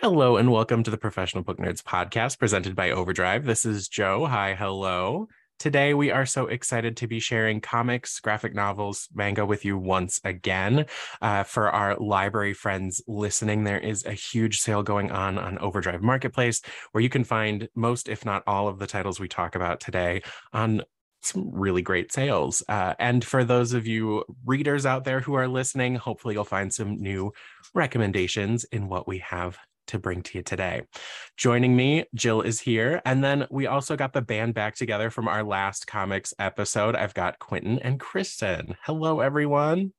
Hello and welcome to the Professional Book Nerds podcast presented by Overdrive. This is Joe. Hi, hello. Today, we are so excited to be sharing comics, graphic novels, manga with you once again. Uh, for our library friends listening, there is a huge sale going on on Overdrive Marketplace where you can find most, if not all, of the titles we talk about today on some really great sales. Uh, and for those of you readers out there who are listening, hopefully you'll find some new recommendations in what we have to bring to you today. Joining me, Jill is here. And then we also got the band back together from our last comics episode. I've got Quentin and Kristen. Hello, everyone.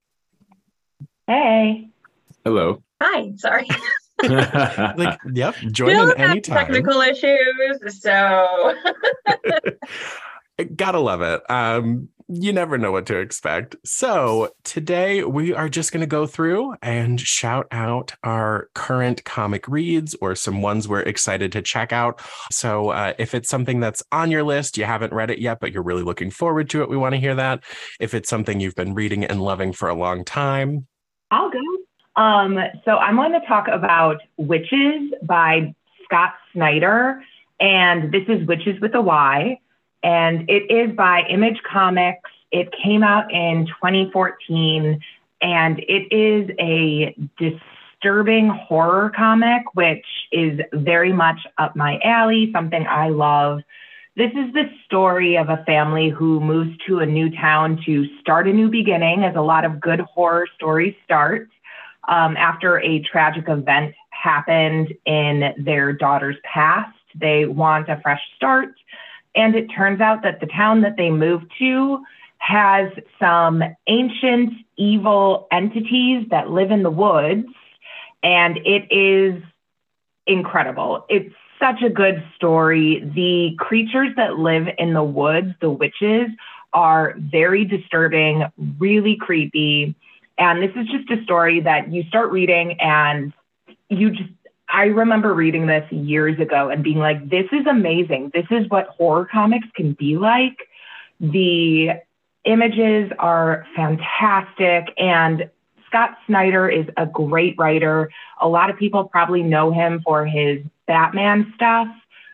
Hey. Hello. Hi. Sorry. like, yep, join in anytime. Technical issues, so gotta love it. Um, you never know what to expect. So, today we are just going to go through and shout out our current comic reads or some ones we're excited to check out. So, uh, if it's something that's on your list, you haven't read it yet, but you're really looking forward to it, we want to hear that. If it's something you've been reading and loving for a long time, I'll go. Um, so, I'm going to talk about Witches by Scott Snyder. And this is Witches with a Y and it is by Image Comics. It came out in 2014, and it is a disturbing horror comic, which is very much up my alley, something I love. This is the story of a family who moves to a new town to start a new beginning, as a lot of good horror stories start. Um, after a tragic event happened in their daughter's past, they want a fresh start and it turns out that the town that they moved to has some ancient evil entities that live in the woods. And it is incredible. It's such a good story. The creatures that live in the woods, the witches, are very disturbing, really creepy. And this is just a story that you start reading and you just I remember reading this years ago and being like, this is amazing. This is what horror comics can be like. The images are fantastic. And Scott Snyder is a great writer. A lot of people probably know him for his Batman stuff,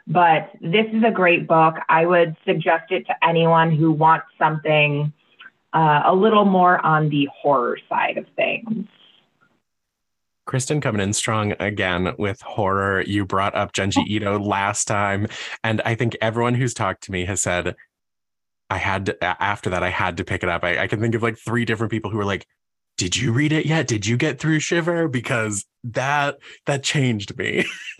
but this is a great book. I would suggest it to anyone who wants something uh, a little more on the horror side of things. Kristen coming in strong again with horror. You brought up Junji oh. Ito last time, and I think everyone who's talked to me has said I had to, after that I had to pick it up. I, I can think of like three different people who were like, "Did you read it yet? Did you get through Shiver?" Because that that changed me.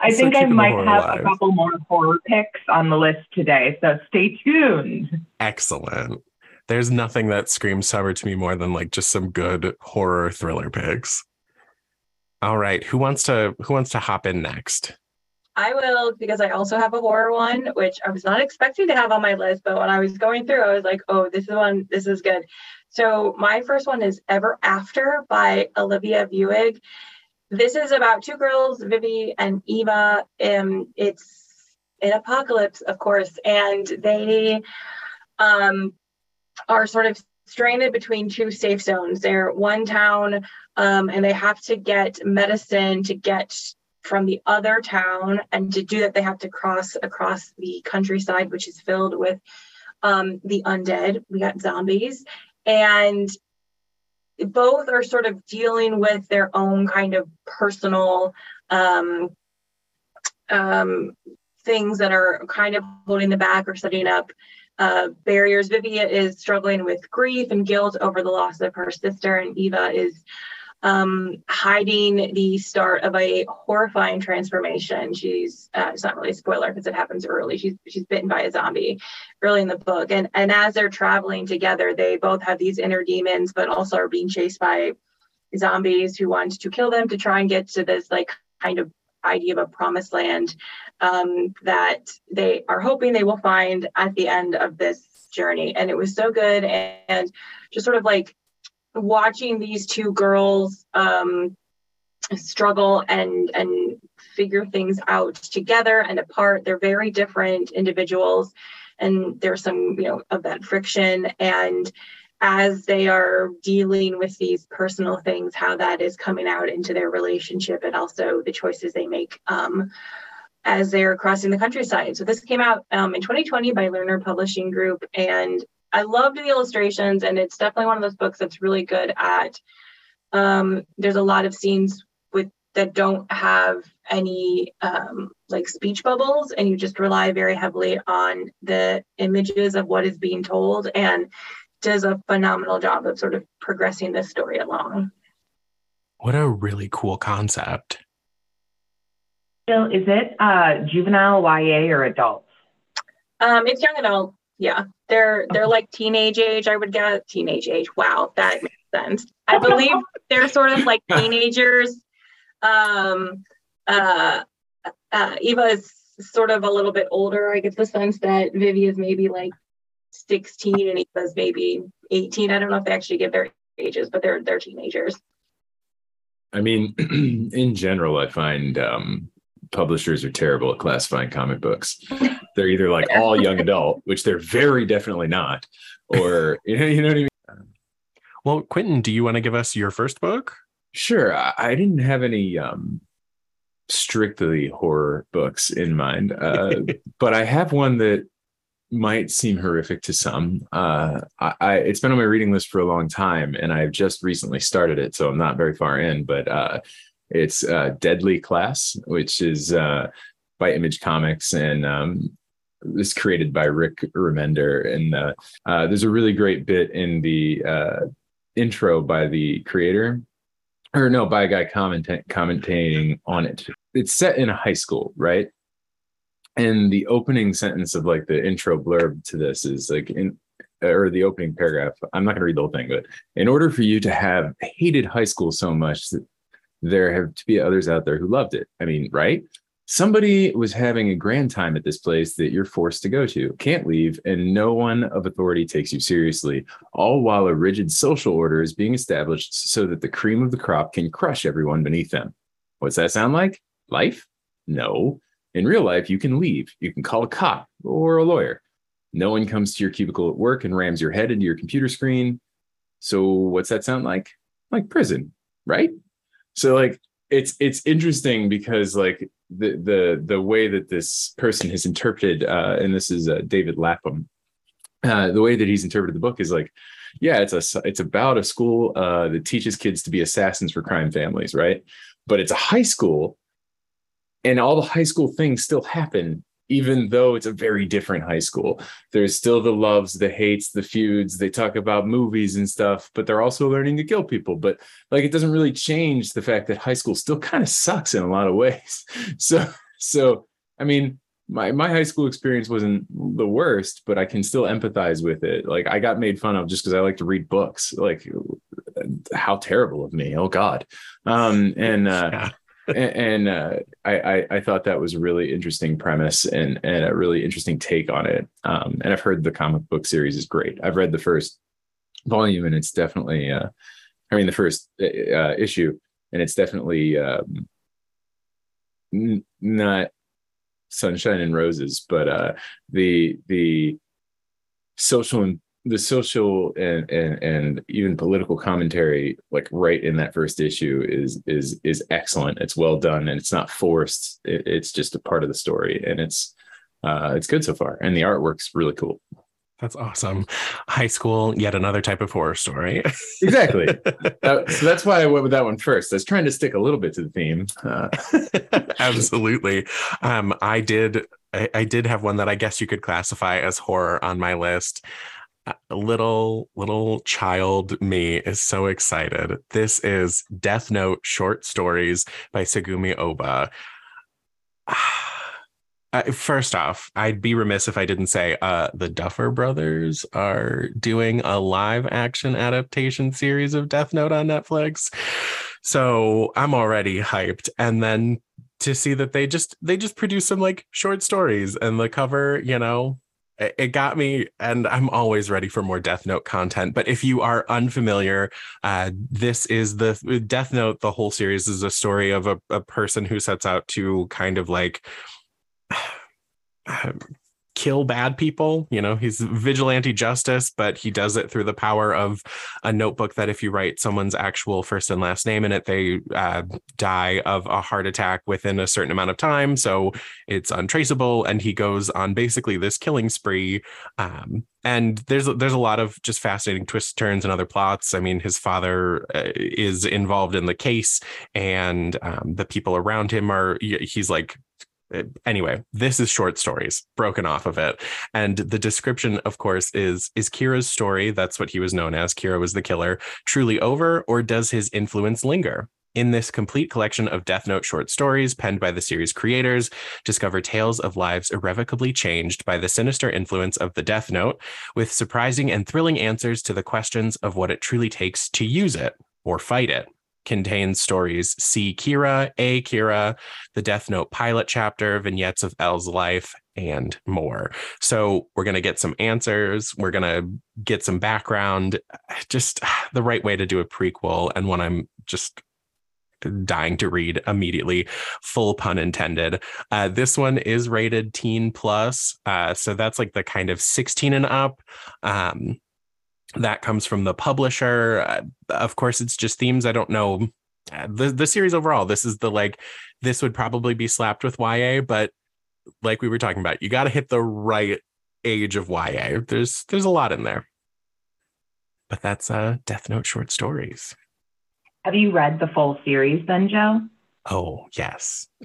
I so think I might have a couple more horror picks on the list today, so stay tuned. Excellent there's nothing that screams summer to me more than like just some good horror thriller picks. All right, who wants to who wants to hop in next? I will because I also have a horror one, which I was not expecting to have on my list, but when I was going through, I was like, oh, this is one, this is good. So my first one is Ever After by Olivia Vieweg. This is about two girls, Vivi and Eva. Um, it's an apocalypse, of course, and they um are sort of stranded between two safe zones. They're one town um, and they have to get medicine to get from the other town. And to do that, they have to cross across the countryside, which is filled with um, the undead. We got zombies. And both are sort of dealing with their own kind of personal um, um, things that are kind of holding them back or setting up uh, barriers. Vivia is struggling with grief and guilt over the loss of her sister, and Eva is um, hiding the start of a horrifying transformation. She's uh, it's not really a spoiler because it happens early. She's she's bitten by a zombie early in the book, and and as they're traveling together, they both have these inner demons, but also are being chased by zombies who want to kill them to try and get to this like kind of idea of a promised land um, that they are hoping they will find at the end of this journey. And it was so good and, just sort of like watching these two girls um, struggle and and figure things out together and apart. They're very different individuals, and there's some you know of that friction. And as they are dealing with these personal things, how that is coming out into their relationship, and also the choices they make. Um, as they're crossing the countryside. So this came out um, in 2020 by Lerner Publishing Group, and I loved the illustrations, and it's definitely one of those books that's really good at. Um, there's a lot of scenes with that don't have any um, like speech bubbles, and you just rely very heavily on the images of what is being told, and does a phenomenal job of sort of progressing this story along. What a really cool concept. Bill, is it uh, juvenile, YA, or adults? Um, it's young adult. Yeah, they're they're like teenage age. I would guess teenage age. Wow, that makes sense. I believe they're sort of like teenagers. Um, uh, uh, Eva is sort of a little bit older. I get the sense that Vivi is maybe like 16 and Eva's maybe 18. I don't know if they actually give their ages, but they're they're teenagers. I mean, in general, I find um, publishers are terrible at classifying comic books. They're either like all young adult, which they're very definitely not, or you know, you know what I mean. Well, Quentin, do you want to give us your first book? Sure. I, I didn't have any um, strictly horror books in mind, uh, but I have one that might seem horrific to some. Uh, I, I, it's been on my reading list for a long time, and I've just recently started it, so I'm not very far in. But uh, it's uh, Deadly Class, which is uh, by Image Comics and um, is created by Rick Remender. And uh, uh, there's a really great bit in the uh, intro by the creator, or no, by a guy commenting commentating on it. It's set in a high school, right? And the opening sentence of like the intro blurb to this is like in or the opening paragraph. I'm not going to read the whole thing, but in order for you to have hated high school so much that there have to be others out there who loved it. I mean, right? Somebody was having a grand time at this place that you're forced to go to, can't leave, and no one of authority takes you seriously, all while a rigid social order is being established so that the cream of the crop can crush everyone beneath them. What's that sound like? Life? No. In real life, you can leave. You can call a cop or a lawyer. No one comes to your cubicle at work and rams your head into your computer screen. So, what's that sound like? Like prison, right? So like it's it's interesting because like the the the way that this person has interpreted uh, and this is uh, David Lapham uh, the way that he's interpreted the book is like yeah it's a it's about a school uh, that teaches kids to be assassins for crime families right? But it's a high school and all the high school things still happen even though it's a very different high school. There's still the loves, the hates, the feuds. They talk about movies and stuff, but they're also learning to kill people. But like it doesn't really change the fact that high school still kind of sucks in a lot of ways. So so I mean, my my high school experience wasn't the worst, but I can still empathize with it. Like I got made fun of just because I like to read books. Like how terrible of me. Oh God. Um and uh and, and uh, I, I, I thought that was a really interesting premise and and a really interesting take on it. Um, and I've heard the comic book series is great. I've read the first volume, and it's definitely, uh, I mean, the first uh, uh issue, and it's definitely um, n- not sunshine and roses, but uh, the the social the social and, and and even political commentary like right in that first issue is is is excellent it's well done and it's not forced it, it's just a part of the story and it's uh it's good so far and the artwork's really cool That's awesome. High school, yet another type of horror story. exactly. Uh, so that's why I went with that one first. I was trying to stick a little bit to the theme. Uh. Absolutely. Um, I did. I, I, did have one that I guess you could classify as horror on my list. A little little child me is so excited. This is Death Note short stories by Tsugumi Ohba. Uh, first off, I'd be remiss if I didn't say uh, the Duffer Brothers are doing a live action adaptation series of Death Note on Netflix. So I'm already hyped. And then to see that they just they just produce some like short stories and the cover, you know, it, got me and I'm always ready for more Death Note content. But if you are unfamiliar, uh, this is the Death Note, the whole series is a story of a, a person who sets out to kind of like kill bad people. You know, he's vigilante justice, but he does it through the power of a notebook that if you write someone's actual first and last name in it, they uh, die of a heart attack within a certain amount of time. So it's untraceable. And he goes on basically this killing spree. Um, and there's there's a lot of just fascinating twists, turns, and other plots. I mean, his father uh, is involved in the case, and um, the people around him are. He's like anyway this is short stories broken off of it. And the description of course is is kira's story. That's what he was known as. Kira was the killer. Truly over or does his influence linger? In this complete collection of Death Note short stories penned by the series creators, discover tales of lives irrevocably changed by the sinister influence of the Death Note, with surprising and thrilling answers to the questions of what it truly takes to use it or fight it contains stories See Kira, A Kira, the Death Note pilot chapter, vignettes of L's life, and more. So we're going to get some answers. We're going to get some background, just the right way to do a prequel and one I'm just dying to read immediately full pun intended uh, this one is rated teen plus uh, so that's like the kind of 16 and up um, that comes from the publisher. Uh, of course, it's just themes. I don't know uh, the the series overall. This is the like this would probably be slapped with YA, but like we were talking about, you got to hit the right age of YA. There's there's a lot in there. But that's uh Death Note short stories. Have you read the full series then, Joe? Oh, yes.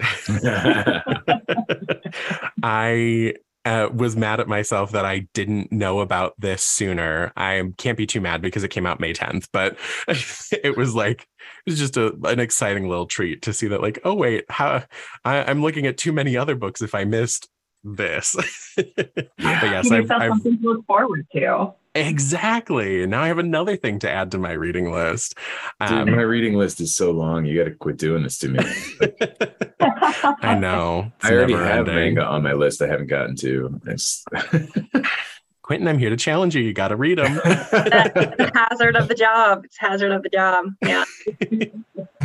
I uh, was mad at myself that I didn't know about this sooner. I can't be too mad because it came out May 10th, but it was like it was just a, an exciting little treat to see that. Like, oh wait, how I, am looking at too many other books if I missed this. but yes, I've, I've something to look forward to. Exactly. And Now I have another thing to add to my reading list. Um, Dude, my reading list is so long. You got to quit doing this to me. I know. I already have ending. manga on my list. I haven't gotten to. Quentin, I'm here to challenge you. You got to read them. That's the hazard of the job. It's hazard of the job. Yeah.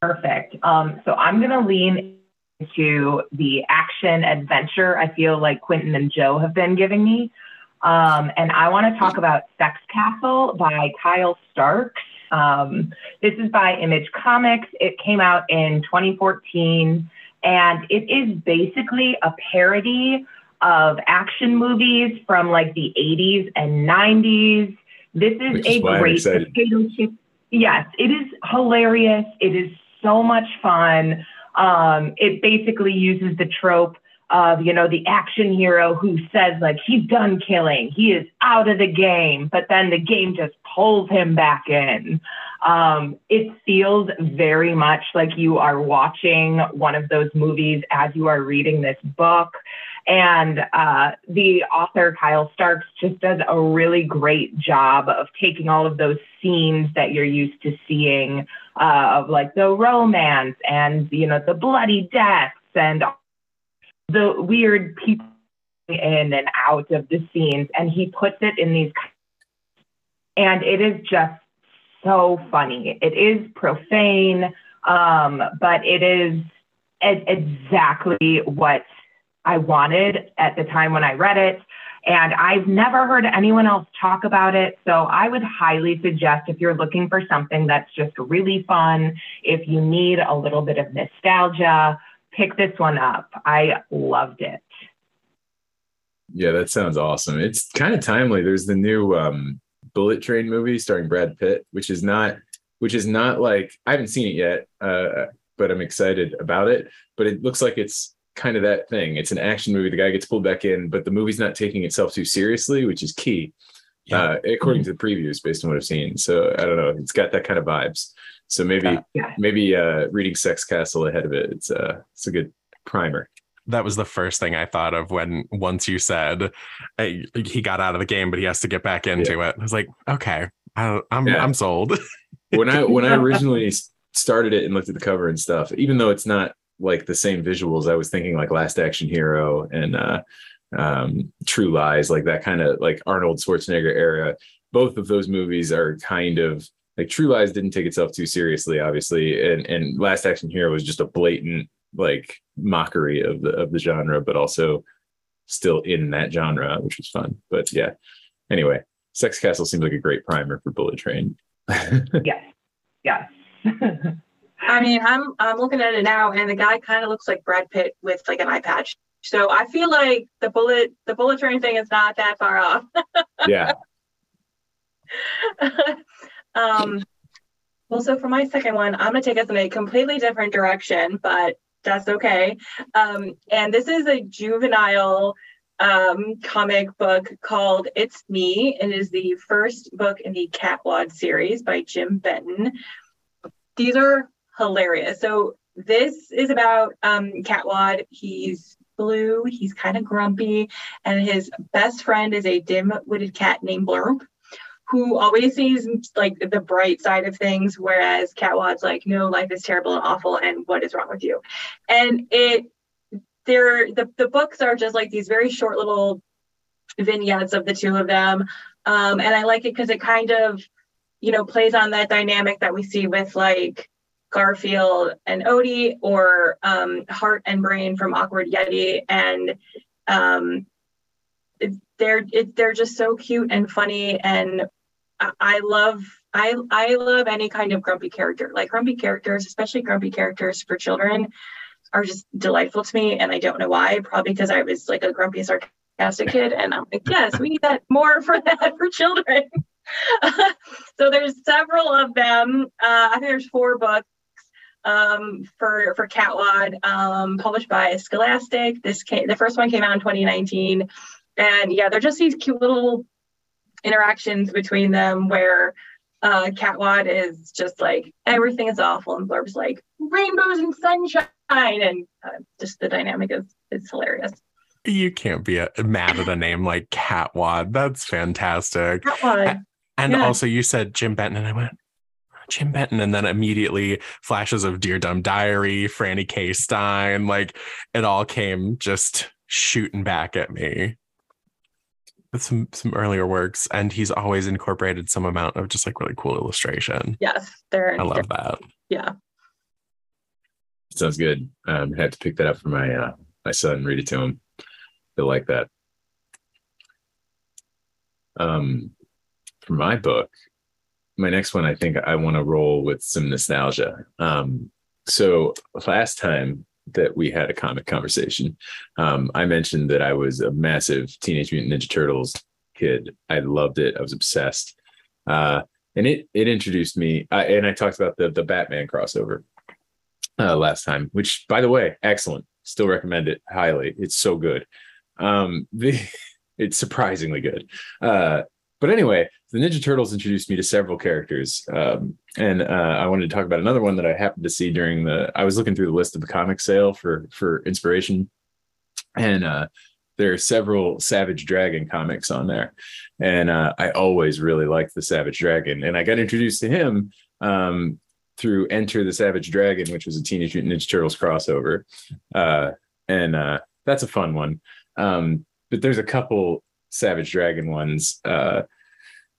Perfect. Um, so I'm going to lean into the action adventure I feel like Quentin and Joe have been giving me. Um, and I want to talk about Sex Castle by Kyle Starks. Um, this is by Image Comics. It came out in 2014, and it is basically a parody of action movies from like the 80s and 90s. This is Which a great potato chip. Yes, it is hilarious. It is so much fun. Um, it basically uses the trope of you know the action hero who says like he's done killing. He is out of the game. But then the game just pulls him back in. Um, it feels very much like you are watching one of those movies as you are reading this book. And uh, the author kyle starks just does a really great job of taking all of those scenes that you're used to seeing uh, of like the romance and you know the bloody deaths and the weird people in and out of the scenes, and he puts it in these, and it is just so funny. It is profane, um, but it is exactly what I wanted at the time when I read it. And I've never heard anyone else talk about it. So I would highly suggest if you're looking for something that's just really fun, if you need a little bit of nostalgia, pick this one up. I loved it. Yeah, that sounds awesome. It's kind of timely. There's the new um, Bullet Train movie starring Brad Pitt, which is not, which is not like I haven't seen it yet, uh, but I'm excited about it. But it looks like it's kind of that thing. It's an action movie. The guy gets pulled back in, but the movie's not taking itself too seriously, which is key, yeah. uh, according to the previews, based on what I've seen. So I don't know. It's got that kind of vibes. So maybe yeah. maybe uh, reading Sex Castle ahead of it. It's uh, it's a good primer that was the first thing I thought of when once you said hey, he got out of the game, but he has to get back into yeah. it. I was like, okay, I, am yeah. I'm sold. when I when I originally started it and looked at the cover and stuff, even though it's not like the same visuals, I was thinking like Last Action Hero and uh, um, True Lies, like that kind of like Arnold Schwarzenegger era. Both of those movies are kind of like True Lies didn't take itself too seriously, obviously, and and Last Action Hero was just a blatant like mockery of the of the genre, but also still in that genre, which was fun. But yeah. Anyway, Sex Castle seems like a great primer for Bullet Train. yes. Yes. I mean, I'm I'm looking at it now, and the guy kind of looks like Brad Pitt with like an eye patch. So I feel like the bullet the bullet train thing is not that far off. yeah. um. Well, so for my second one, I'm gonna take us in a completely different direction, but that's okay. Um, and this is a juvenile um, comic book called It's Me. and It is the first book in the Catwad series by Jim Benton. These are hilarious. So this is about um, Catwad. He's blue, he's kind of grumpy, and his best friend is a dim-witted cat named Blurb who always sees like the bright side of things, whereas Catwad's like, no, life is terrible and awful, and what is wrong with you? And it, they're the the books are just like these very short little vignettes of the two of them, um, and I like it because it kind of, you know, plays on that dynamic that we see with like Garfield and Odie, or um, Heart and Brain from Awkward Yeti, and um, they're it, they're just so cute and funny and I love I I love any kind of grumpy character. Like grumpy characters, especially grumpy characters for children, are just delightful to me, and I don't know why. Probably because I was like a grumpy, sarcastic kid, and I'm like, yes, we need that more for that for children. so there's several of them. Uh, I think there's four books um, for for Catwad, um, published by Scholastic. This came, the first one came out in 2019, and yeah, they're just these cute little interactions between them where uh, Catwad is just like everything is awful, and Blurb's like rainbows and sunshine, and uh, just the dynamic is is hilarious. You can't be a, mad at a name like Catwad. That's fantastic. Catwad. And yeah. also, you said Jim Benton, and I went, Jim Benton, and then immediately flashes of Dear Dumb Diary, Franny K. Stein, like it all came just shooting back at me some some earlier works, and he's always incorporated some amount of just like really cool illustration. Yes, they're. I love that. Yeah. Sounds good. Um, I had to pick that up for my uh, my son. Read it to him. He'll like that. Um, for my book, my next one, I think I want to roll with some nostalgia. Um, so last time that we had a comic conversation. Um, I mentioned that I was a massive Teenage Mutant Ninja Turtles kid. I loved it. I was obsessed, uh, and it it introduced me. I, and I talked about the the Batman crossover uh, last time, which, by the way, excellent. Still recommend it highly. It's so good. Um, the it's surprisingly good. Uh, but anyway, the Ninja Turtles introduced me to several characters, um, and uh, I wanted to talk about another one that I happened to see during the. I was looking through the list of the comic sale for for inspiration, and uh, there are several Savage Dragon comics on there, and uh, I always really liked the Savage Dragon, and I got introduced to him um, through Enter the Savage Dragon, which was a Teenage Mutant Ninja Turtles crossover, uh, and uh, that's a fun one. Um, but there's a couple Savage Dragon ones uh,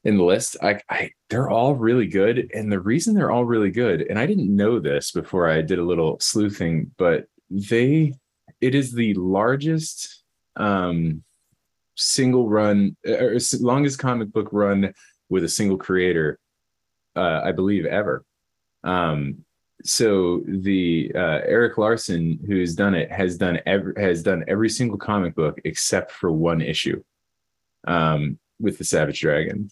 in the list. I, I they're all really good, and the reason they're all really good, and I didn't know this before I did a little sleuthing, but they it is the largest um, single run or longest comic book run with a single creator, uh, I believe ever. Um, so the uh, Erik Larsen, who's done it, has done every has done every single comic book except for one issue, um, with the Savage Dragon,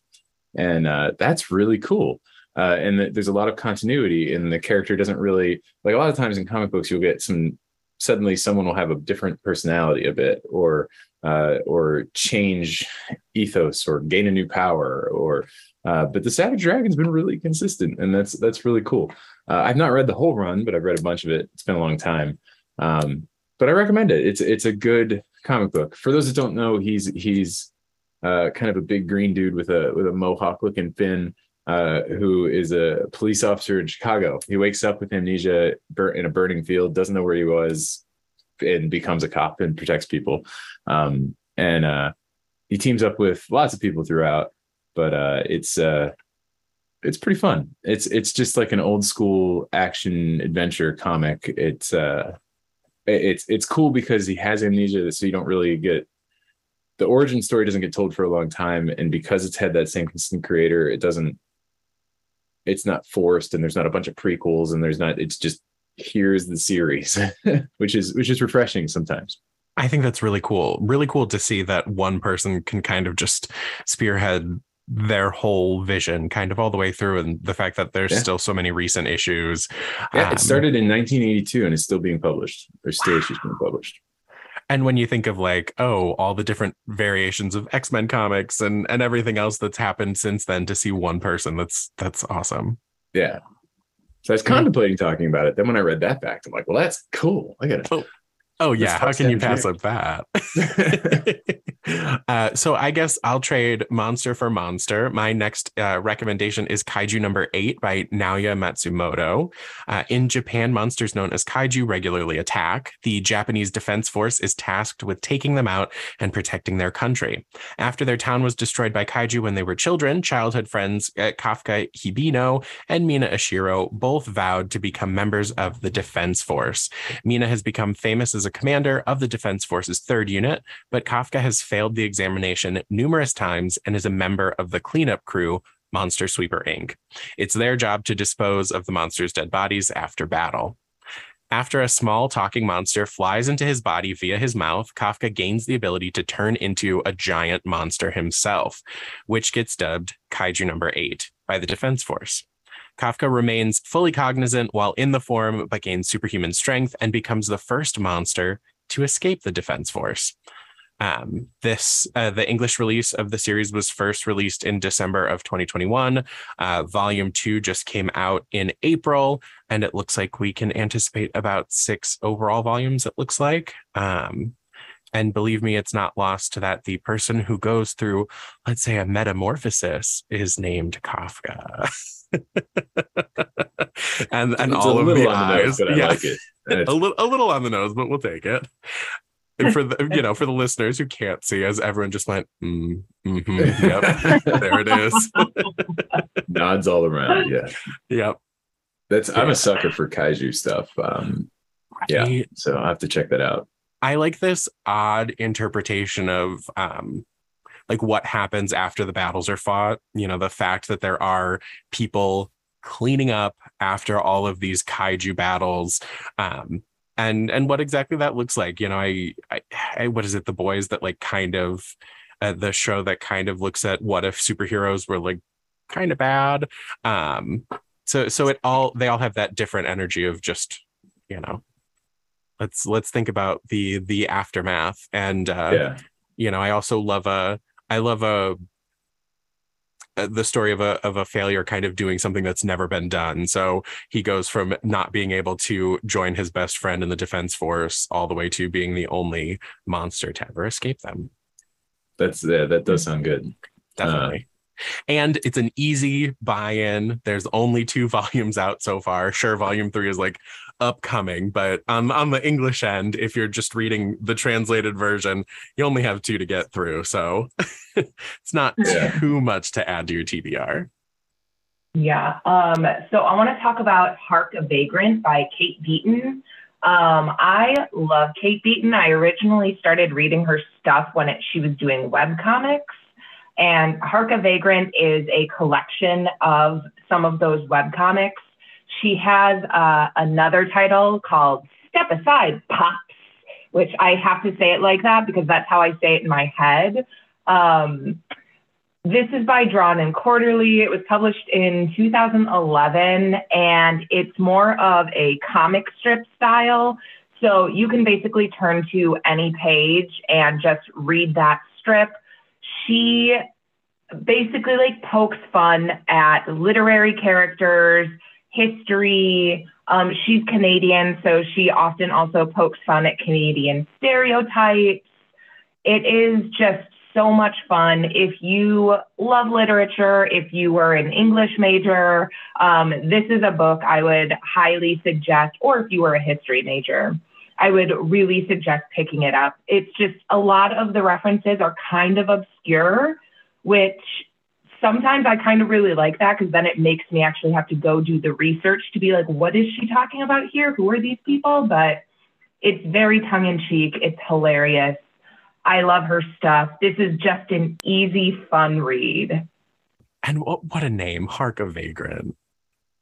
and uh, that's really cool. Uh, and the, there's a lot of continuity, and the character doesn't really like a lot of times in comic books you'll get some suddenly someone will have a different personality a bit, or uh, or change ethos, or gain a new power, or uh, but the Savage Dragon's been really consistent, and that's that's really cool. Uh, I've not read the whole run, but I've read a bunch of it. It's been a long time, um, but I recommend it. It's it's a good comic book. For those that don't know, he's he's uh, kind of a big green dude with a with a mohawk looking fin, uh, who is a police officer in Chicago. He wakes up with amnesia in a burning field, doesn't know where he was, and becomes a cop and protects people. Um, and uh, he teams up with lots of people throughout but uh, it's uh, it's pretty fun. It's it's just like an old school action adventure comic. It's uh, it's it's cool because he has amnesia, so you don't really get the origin story doesn't get told for a long time, and because it's had that same consistent creator, it doesn't. It's not forced, and there's not a bunch of prequels, and there's not. It's just here's the series, which is which is refreshing sometimes. I think that's really cool. Really cool to see that one person can kind of just spearhead their whole vision kind of all the way through and the fact that there's yeah. still so many recent issues yeah, um, it started in 1982 and it's still being published there's still wow. issues being published and when you think of like oh all the different variations of x-men comics and and everything else that's happened since then to see one person that's that's awesome yeah so I was contemplating talking about it. Then when I read that fact, I'm like, well, that's cool. I got it. Oh, oh yeah. How can you pass up that? Uh, so I guess I'll trade monster for monster. My next uh, recommendation is Kaiju number eight by Naoya Matsumoto. Uh, in Japan, monsters known as kaiju regularly attack. The Japanese Defense Force is tasked with taking them out and protecting their country. After their town was destroyed by kaiju when they were children, childhood friends uh, Kafka Hibino and Mina Ashiro both vowed to become members of the Defense Force. Mina has become famous as a commander of the Defense Force's third unit, but Kafka has failed the examination numerous times and is a member of the cleanup crew, Monster Sweeper Inc. It's their job to dispose of the monster's dead bodies after battle. After a small talking monster flies into his body via his mouth, Kafka gains the ability to turn into a giant monster himself, which gets dubbed Kaiju number eight by the Defense Force. Kafka remains fully cognizant while in the form, but gains superhuman strength and becomes the first monster to escape the Defense Force. Um, this uh, the English release of the series was first released in December of 2021. Uh, volume two just came out in April, and it looks like we can anticipate about six overall volumes. It looks like. Um, and believe me, it's not lost to that the person who goes through, let's say, a metamorphosis is named Kafka. and and all of the eyes. Nose, yeah. Like a little a little on the nose, but we'll take it for the you know for the listeners who can't see as everyone just went mm, mm-hmm, yep there it is. Nods all around yeah. Yep. That's i'm a sucker for kaiju stuff um yeah so i have to check that out. I like this odd interpretation of um like what happens after the battles are fought you know the fact that there are people cleaning up after all of these kaiju battles um and and what exactly that looks like you know i, I, I what is it the boys that like kind of uh, the show that kind of looks at what if superheroes were like kind of bad um so so it all they all have that different energy of just you know let's let's think about the the aftermath and uh yeah. you know i also love a i love a the story of a of a failure kind of doing something that's never been done. So he goes from not being able to join his best friend in the defense force all the way to being the only monster to ever escape them. That's yeah, that does sound good. Definitely. Uh, and it's an easy buy-in. There's only two volumes out so far. Sure, volume three is like upcoming, but on on the English end, if you're just reading the translated version, you only have two to get through. So it's not yeah. too much to add to your TBR. Yeah. Um, so I want to talk about Hark a Vagrant by Kate Beaton. Um, I love Kate Beaton. I originally started reading her stuff when it, she was doing web comics. And Hark a Vagrant is a collection of some of those web comics She has uh, another title called Step Aside Pops, which I have to say it like that because that's how I say it in my head. Um, this is by Drawn and Quarterly. It was published in 2011, and it's more of a comic strip style. So you can basically turn to any page and just read that strip. She basically like pokes fun at literary characters, history. Um, she's Canadian, so she often also pokes fun at Canadian stereotypes. It is just so much fun. If you love literature, if you were an English major, um, this is a book I would highly suggest, or if you were a history major, I would really suggest picking it up. It's just a lot of the references are kind of obscure, which sometimes I kind of really like that because then it makes me actually have to go do the research to be like, what is she talking about here? Who are these people? But it's very tongue in cheek. It's hilarious. I love her stuff. This is just an easy, fun read. And what, what a name, Hark a Vagrant.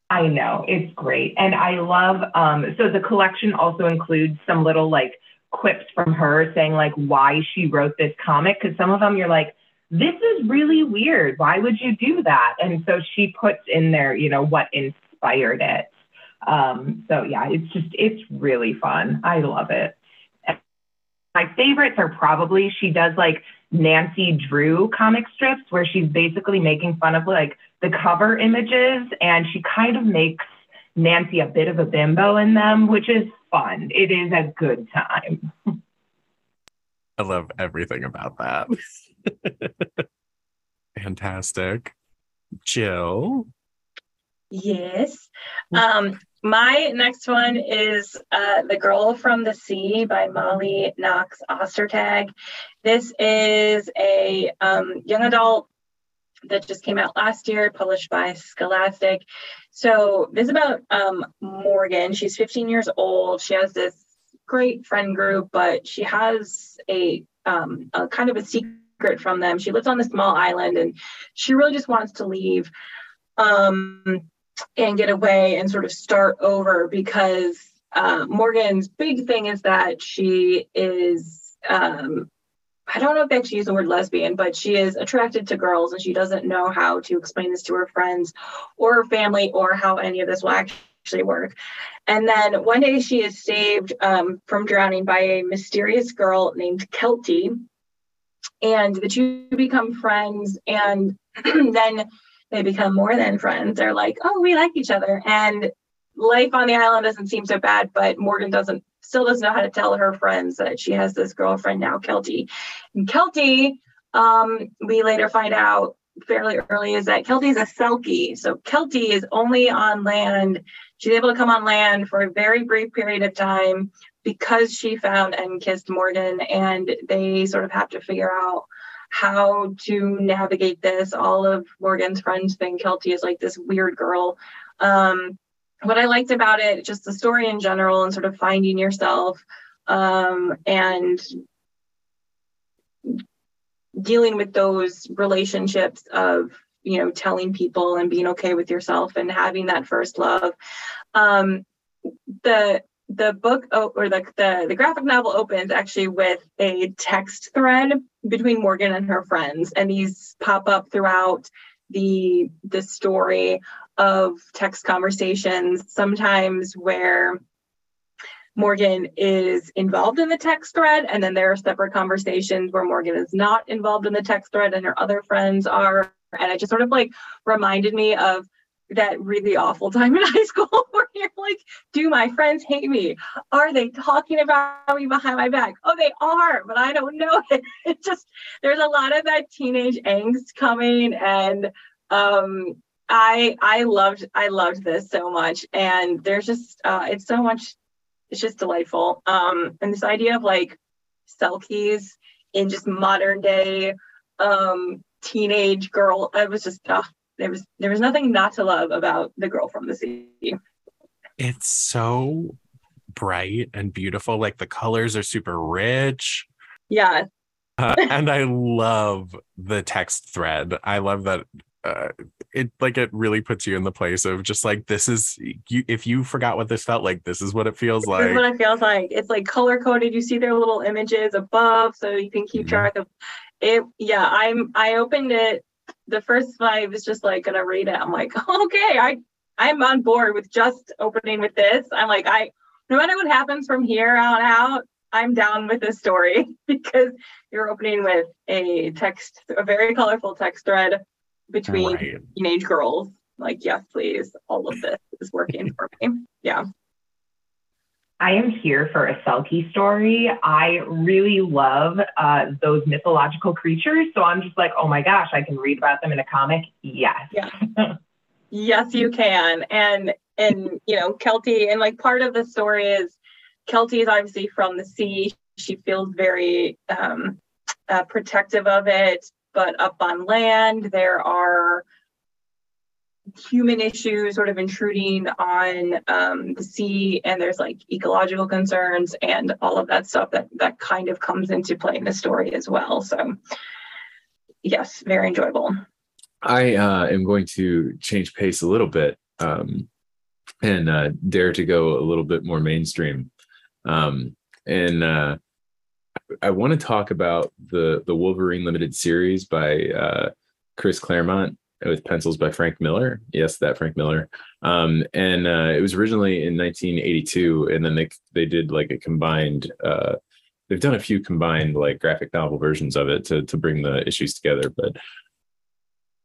I know, it's great. And I love, um, so the collection also includes some little like quips from her saying like why she wrote this comic. Cause some of them you're like, this is really weird. Why would you do that? And so she puts in there, you know, what inspired it. Um, so yeah, it's just, it's really fun. I love it my favorites are probably she does like Nancy Drew comic strips where she's basically making fun of like the cover images and she kind of makes Nancy a bit of a bimbo in them, which is fun. It is a good time. I love everything about that. Fantastic. Jill. Yes. Um, my next one is uh, The Girl from the Sea by Molly Knox Ostertag. This is a um, young adult that just came out last year, published by Scholastic. So this is about um, Morgan. She's 15 years old. She has this great friend group, but she has a, um, a kind of a secret from them. She lives on this small island and she really just wants to leave. Um, and get away and sort of start over because uh, Morgan's big thing is that she is, um, I don't know if they actually use the word lesbian, but she is attracted to girls and she doesn't know how to explain this to her friends or her family or how any of this will actually work. And then one day she is saved um, from drowning by a mysterious girl named Keltie. And the two become friends. And then they become more than friends. They're like, oh, we like each other. And life on the island doesn't seem so bad, but Morgan doesn't still doesn't know how to tell her friends that she has this girlfriend now, Keltie. And Keltie, um, we later find out fairly early is that Keltie is a Selkie. So Keltie is only on land. She's able to come on land for a very brief period of time because she found and kissed Morgan, and they sort of have to figure out how to navigate this. All of Morgan's friends think Keltie is like this weird girl. Um, what I liked about it, just the story in general, and sort of finding yourself um, and dealing with those relationships of you know telling people and being okay with yourself and having that first love um the the book or the, the the graphic novel opens actually with a text thread between Morgan and her friends, and these pop up throughout the the story of text conversations. Sometimes where Morgan is involved in the text thread, and then there are separate conversations where Morgan is not involved in the text thread, and her other friends are. And it just sort of like reminded me of that really awful time in high school you're like, do my friends hate me? Are they talking about me behind my back? Oh, they are, but I don't know it. It just there's a lot of that teenage angst coming and um I I loved I loved this so much and there's just uh it's so much it's just delightful. Um and this idea of like selkies in just modern day um teenage girl I was just uh, there was there was nothing not to love about the girl from the sea it's so bright and beautiful like the colors are super rich yeah uh, and i love the text thread i love that uh, it like it really puts you in the place of just like this is you if you forgot what this felt like this is what it feels This like is what it feels like. It's like color coded. You see their little images above, so you can keep track of it. Yeah, I'm. I opened it. The first I was just like gonna read it. I'm like, okay, I I'm on board with just opening with this. I'm like, I no matter what happens from here on out, I'm down with this story because you're opening with a text, a very colorful text thread between right teenage girls. Like, yes, please, all of this is working for me. Yeah. I am here for a Selkie story. I really love uh, those mythological creatures. So I'm just like, oh my gosh, I can read about them in a comic. Yes. Yes, you can. And and you know, Keltie and like part of the story is Keltie is obviously from the sea. She feels very um uh, protective of it, but up on land there are human issues sort of intruding on um, the sea and there's like ecological concerns and all of that stuff that that kind of comes into play in the story as well so yes very enjoyable I uh, am going to change pace a little bit um, and uh, dare to go a little bit more mainstream. Um, and uh, I want to talk about the the Wolverine limited series by uh, Chris Claremont with pencils by Frank Miller. Yes, that Frank Miller. Um, and uh, it was originally in 1982, and then they they did like a combined. Uh, they've done a few combined like graphic novel versions of it to to bring the issues together, but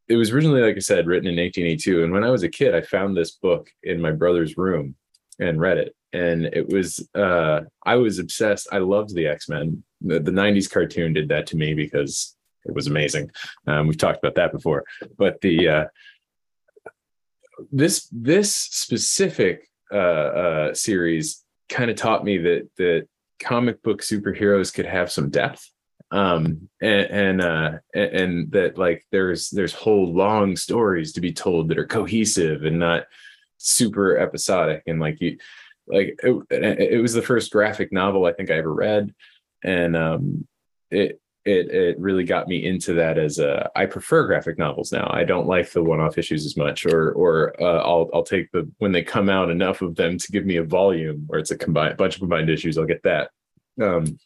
it was originally, like I said, written in 1882. And when I was a kid, I found this book in my brother's room and read it. And it was, uh, I was obsessed. I loved the X Men. The, the 90s cartoon did that to me because it was amazing. Um, we've talked about that before. But the, uh, this, this specific uh, uh, series kind of taught me that, that comic book superheroes could have some depth um and and uh and, that like there's there's whole long stories to be told that are cohesive and not super episodic. And like you like it, it was the first graphic novel i think i ever read. And um it it it really got me into that as a i prefer graphic novels now. I don't like the one-off issues as much or or uh, i'll i'll take the when they come out enough of them to give me a volume where it's a combined bunch of combined issues i'll get that. Um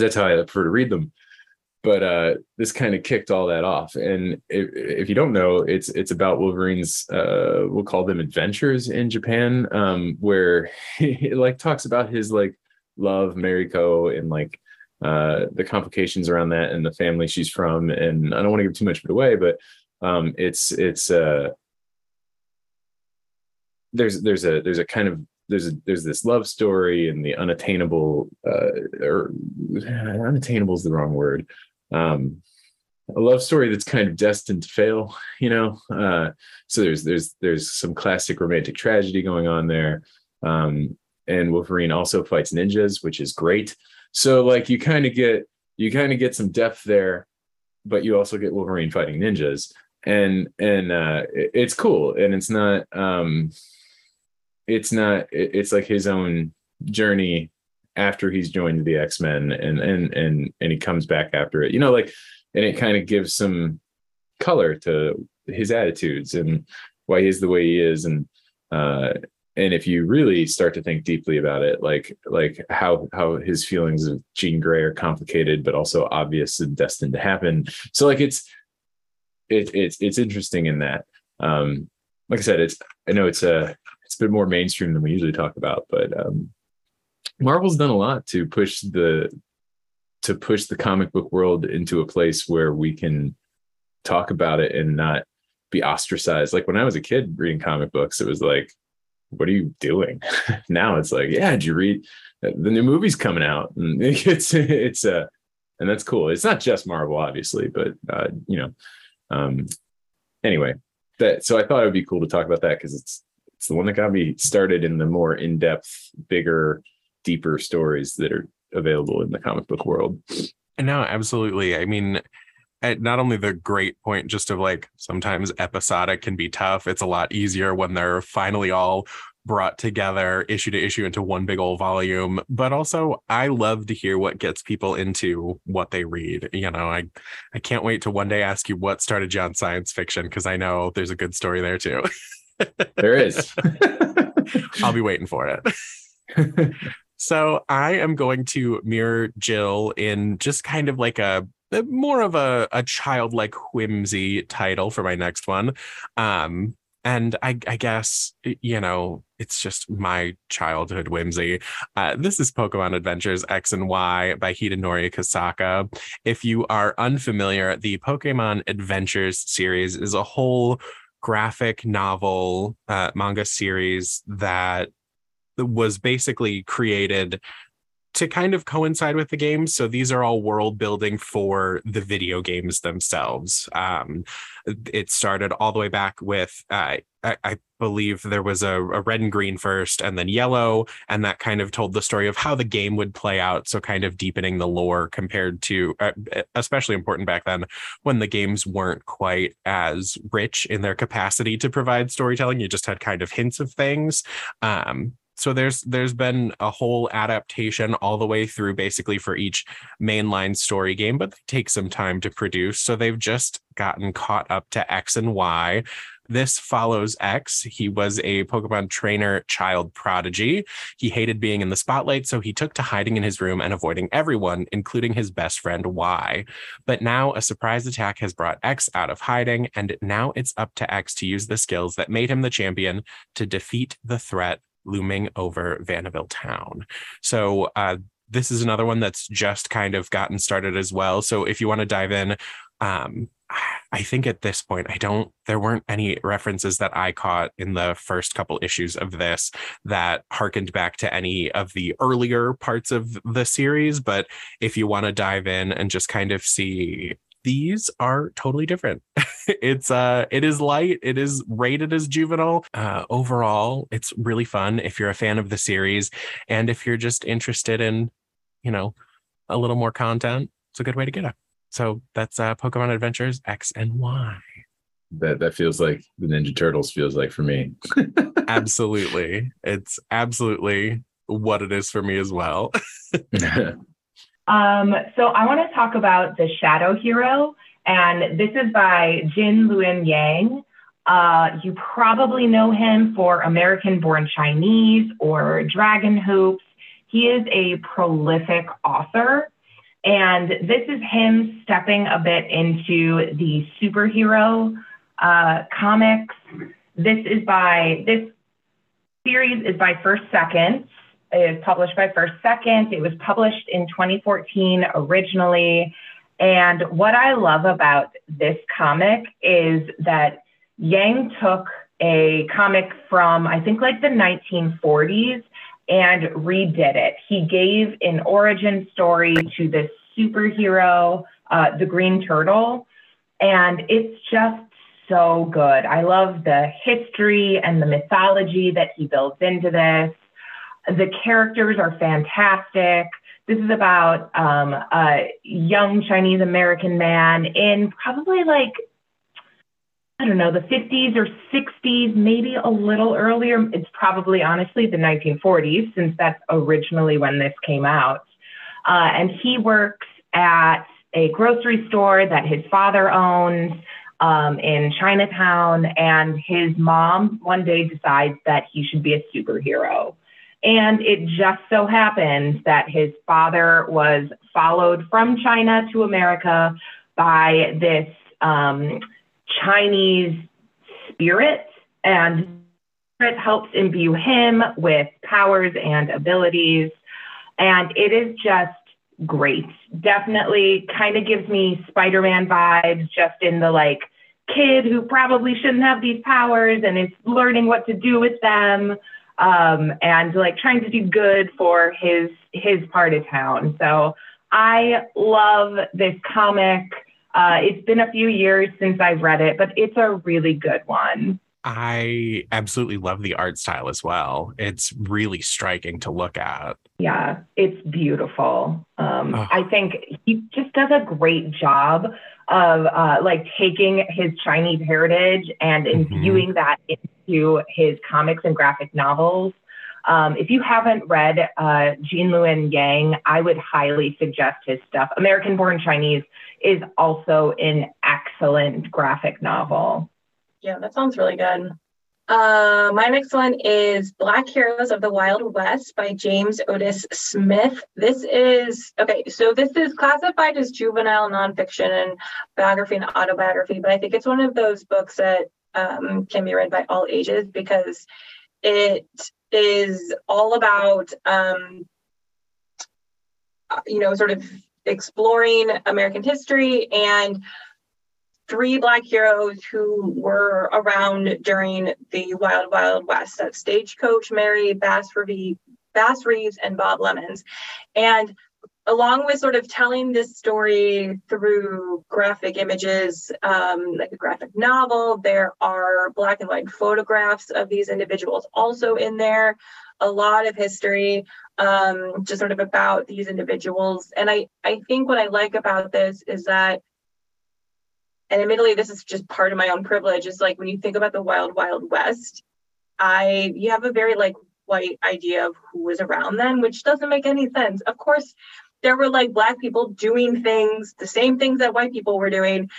that's how I prefer to read them. But uh, this kind of kicked all that off. And if, if you don't know, it's it's about Wolverine's uh, we'll call them adventures in Japan, um, where he like talks about his like love Mariko and like uh, the complications around that and the family she's from. And I don't want to give too much of it away, but um, it's it's uh, there's there's a there's a kind of there's a, there's this love story and the unattainable uh, or unattainable is the wrong word. Um a love story that's kind of destined to fail you know? Uh so there's there's there's some classic romantic tragedy going on there. Um and wolverine also fights ninjas which is great. So like you kind of get you kind of get some depth there but you also get wolverine fighting ninjas. And and uh it- it's cool. And it's not um it's not it's like his own journey after he's joined the x-men and and and and he comes back after it you know like and it kind of gives some color to his attitudes and why he's the way he is. And uh and if you really start to think deeply about it like like how how his feelings of Jean Grey are complicated but also obvious and destined to happen. So like it's it, it's it's interesting in that um like i said it's i know it's a it's a bit more mainstream than we usually talk about but um marvel's done a lot to push the to push the comic book world into a place where we can talk about it and not be ostracized. Like when i was a kid reading comic books it was like what are you doing? Now it's like yeah did you read the new movie's coming out. And it's it's uh and that's cool. It's not just marvel obviously but uh you know um anyway that so i thought it would be cool to talk about that because it's it's the one that got me started in the more in-depth bigger deeper stories that are available in the comic book world No, absolutely. I mean, at not only the great point just of like sometimes episodic can be tough. It's a lot easier when they're finally all brought together issue to issue into one big old volume. But also, I love to hear what gets people into what they read. You know, I I can't wait to one day ask you what started you on science fiction because I know there's a good story there too. there is. I'll be waiting for it. so I am going to mirror Jill in just kind of like a more of a, a childlike whimsy title for my next one. Um, and I, I, guess you know it's just my childhood whimsy. Uh, this is Pokemon Adventures X and Y by Hidenori Kusaka. If you are unfamiliar, the Pokemon Adventures series is a whole graphic novel uh, manga series that was basically created to kind of coincide with the games. So these are all world building for the video games themselves. Um, it started all the way back with, uh, I, I, believe there was a, a, red and green first, and then yellow, and that kind of told the story of how the game would play out. So kind of deepening the lore compared to, uh, especially important back then when the games weren't quite as rich in their capacity to provide storytelling. You just had kind of hints of things. Um, so there's there's been a whole adaptation all the way through basically for each mainline story game but they take some time to produce so they've just gotten caught up to x and y this follows X. He was a Pokemon trainer child prodigy. He hated being in the spotlight, so he took to hiding in his room and avoiding everyone, including his best friend Y. But now a surprise attack has brought X out of hiding, and now it's up to X to use the skills that made him the champion to defeat the threat looming over Vaniville town. So uh, this is another one that's just kind of gotten started as well. So if you want to dive in, um, I think at this point, I don't, there weren't any references that I caught in the first couple issues of this that harkened back to any of the earlier parts of the series. But if you want to dive in and just kind of see these are totally different. it's uh it is light, it is rated as juvenile. Uh overall, it's really fun if you're a fan of the series and if you're just interested in, you know, a little more content, it's a good way to get it. So that's uh Pokemon Adventures X and Y. That that feels like the Ninja Turtles feels like for me. absolutely. It's absolutely what it is for me as well. Um, so I want to talk about The Shadow Hero, and this is by Gene Luen Yang. Uh, you probably know him for American Born Chinese or Dragon Hoops. He is a prolific author, and this is him stepping a bit into the superhero uh, comics. This is by this series is by First Second, is published by First Second. It was published in 2014 originally. And what I love about this comic is that Yang took a comic from, I think, like the 1940s and redid it. He gave an origin story to this superhero, uh, the Green Turtle. And it's just so good. I love the history and the mythology that he builds into this. The characters are fantastic. This is about um, a young Chinese American man in probably like, I don't know, the 50s or 60s, maybe a little earlier. It's probably honestly the 1940s, since that's originally when this came out. Uh, and he works at a grocery store that his father owns um, in Chinatown. And his mom one day decides that he should be a superhero. And it just so happens that his father was followed from China to America by this um, Chinese spirit, and it helps imbue him with powers and abilities. And it is just great. Definitely kind of gives me Spider Man vibes, just in the like kid who probably shouldn't have these powers and is learning what to do with them um, and like trying to do good for his his part of town. So I love this comic. Uh, it's been a few years since I've read it, but it's a really good one. I absolutely love the art style as well. It's really striking to look at. Yeah, it's beautiful. Um, oh. I think he just does a great job of uh, like taking his Chinese heritage and mm-hmm. imbuing mm-hmm. that into his comics and graphic novels. Um, if you haven't read uh, Gene Luen Yang, I would highly suggest his stuff. American Born Chinese is also an excellent graphic novel. Yeah, that sounds really good. Uh, my next one is Black Heroes of the Wild West by James Otis Smith. This is okay, so this is classified as juvenile nonfiction and biography and autobiography, but I think it's one of those books that um, can be read by all ages because it is all about, um, you know, sort of exploring American history and three black heroes who were around during the Wild Wild West. That's Stagecoach Mary, Bass Reeves, Bass Reeves, and Bob Lemons. And along with sort of telling this story through graphic images, um, like a graphic novel, there are black and white photographs of these individuals also in there. A lot of history, um, just sort of about these individuals. And I, I think what I like about this is that and admittedly this is just part of my own privilege is like when you think about the wild wild west i you have a very like white idea of who was around then which doesn't make any sense of course there were like black people doing things the same things that white people were doing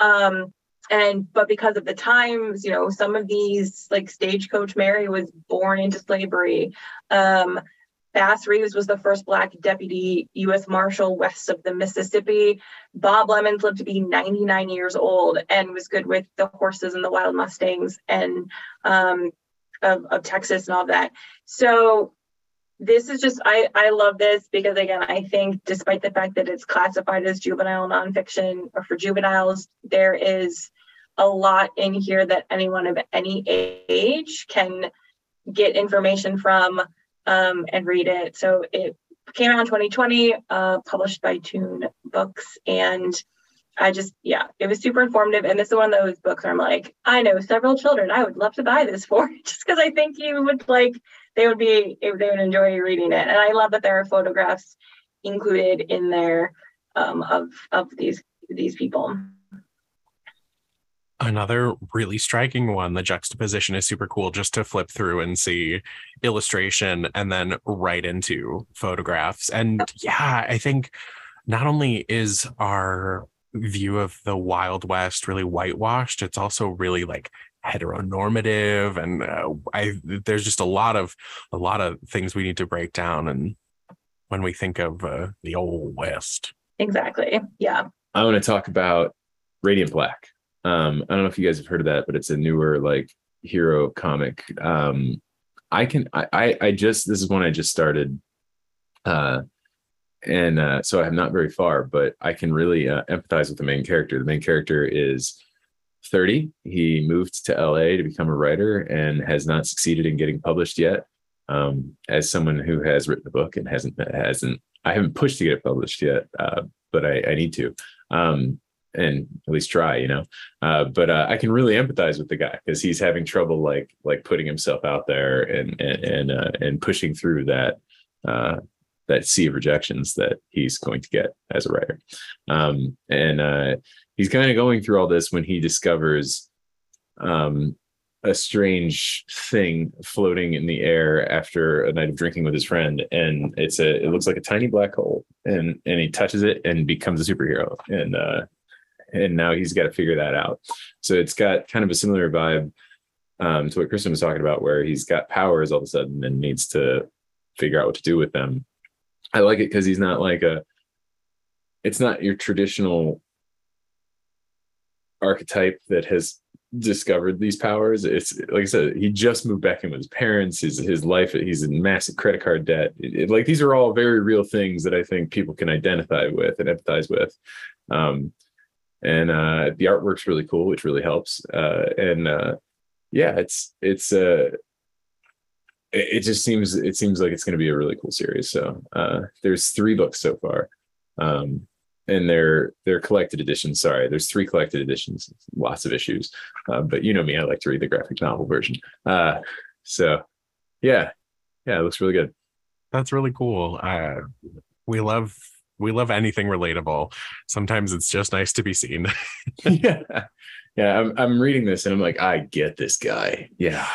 um and but because of the times you know some of these like stagecoach mary was born into slavery um Bass Reeves was the first Black deputy U.S. Marshal west of the Mississippi. Bob Lemons lived to be 99 years old and was good with the horses and the wild Mustangs and um, of, of Texas and all that. So this is just I, I love this because again I think despite the fact that it's classified as juvenile nonfiction or for juveniles, there is a lot in here that anyone of any age can get information from um, and read it. So it came out in 2020, uh, published by Toon Books. And I just, yeah, it was super informative. And this is one of those books where I'm like, I know several children I would love to buy this for just because I think you would like, they would be, they would enjoy reading it. And I love that there are photographs included in there um, of, of these, these people. Another really striking one, the juxtaposition is super cool just to flip through and see illustration and then right into photographs. And yeah, I think not only is our view of the Wild West really whitewashed, it's also really like heteronormative and uh, I there's just a lot of a lot of things we need to break down and when we think of uh, the old west. Exactly. Yeah. I want to talk about Radiant Black. Um, I don't know if you guys have heard of that, but it's a newer like hero comic. Um, I can I, I I just this is one I just started. Uh and uh, so I'm not very far, but I can really uh, empathize with the main character. The main character is 30. He moved to LA to become a writer and has not succeeded in getting published yet. Um, as someone who has written a book and hasn't hasn't I haven't pushed to get it published yet, uh, but I, I need to. Um, and at least try, you know. Uh, but uh, I can really empathize with the guy because he's having trouble like like putting himself out there and and and, uh, and pushing through that uh, that sea of rejections that he's going to get as a writer. Um, and uh, he's kind of going through all this when he discovers um, a strange thing floating in the air after a night of drinking with his friend and it's a it looks like a tiny black hole and and he touches it and becomes a superhero and uh and now he's got to figure that out. So it's got kind of a similar vibe um, to what Kristen was talking about, where he's got powers all of a sudden and needs to figure out what to do with them. I like it because he's not like a. It's not your traditional archetype that has discovered these powers. It's like I said, he just moved back in with his parents. His his life, he's in massive credit card debt. It, it, like these are all very real things that I think people can identify with and empathize with. Um, and uh, the artwork's really cool, which really helps. Uh, and uh, yeah, it's it's uh, it, it, just seems it seems like it's going to be a really cool series. So uh, there's three books so far, um, and they're they're collected editions. Sorry, there's three collected editions, lots of issues. Uh, but you know me, I like to read the graphic novel version. Uh, so yeah, yeah, it looks really good. That's really cool. Uh, we love we love anything relatable. Sometimes it's just nice to be seen. yeah. Yeah, I'm I'm reading this and I'm like, I get this guy. Yeah.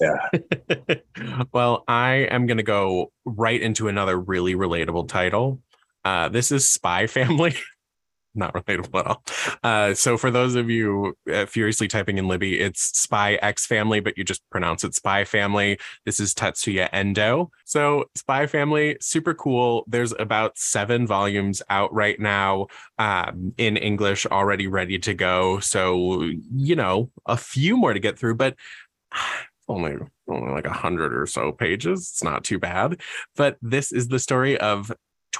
Yeah. well, I am gonna go right into another really relatable title. Uh, this is Spy Family. not relatable at all. Uh, so for those of you uh, furiously typing in Libby, it's Spy X Family, but you just pronounce it Spy Family. This is Tetsuya Endo. So Spy Family, super cool. There's about seven volumes out right now um, in English, already ready to go. So you know, a few more to get through, but only only like a hundred or so pages. It's not too bad. But this is the story of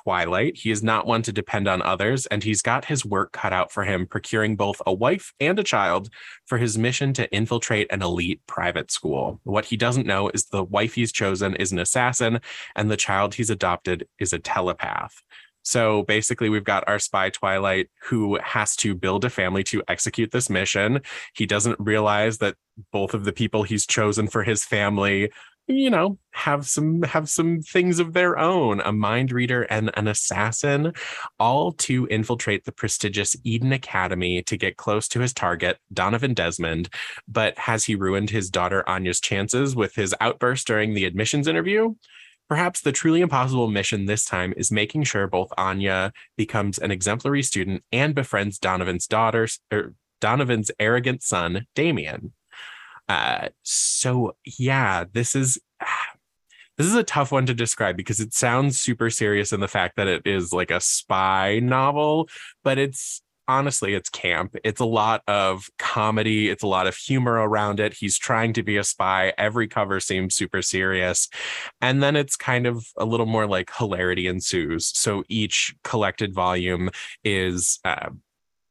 Twilight. He is not one to depend on others, and he's got his work cut out for him, procuring both a wife and a child for his mission to infiltrate an elite private school. What he doesn't know is the wife he's chosen is an assassin, and the child he's adopted is a telepath. So basically, we've got our spy Twilight who has to build a family to execute this mission. He doesn't realize that both of the people he's chosen for his family you know have some have some things of their own a mind reader and an assassin all to infiltrate the prestigious eden academy to get close to his target donovan desmond but has he ruined his daughter anya's chances with his outburst during the admissions interview Perhaps the truly impossible mission this time is making sure both Anya becomes an exemplary student and befriends Donovan's daughter, or er, Donovan's arrogant son, Damien. Uh, so yeah, this is this is a tough one to describe because it sounds super serious in the fact that it is like a spy novel, but it's honestly it's camp. It's a lot of comedy. It's a lot of humor around it. He's trying to be a spy. Every cover seems super serious. And then it's kind of a little more like hilarity ensues. So each collected volume is uh,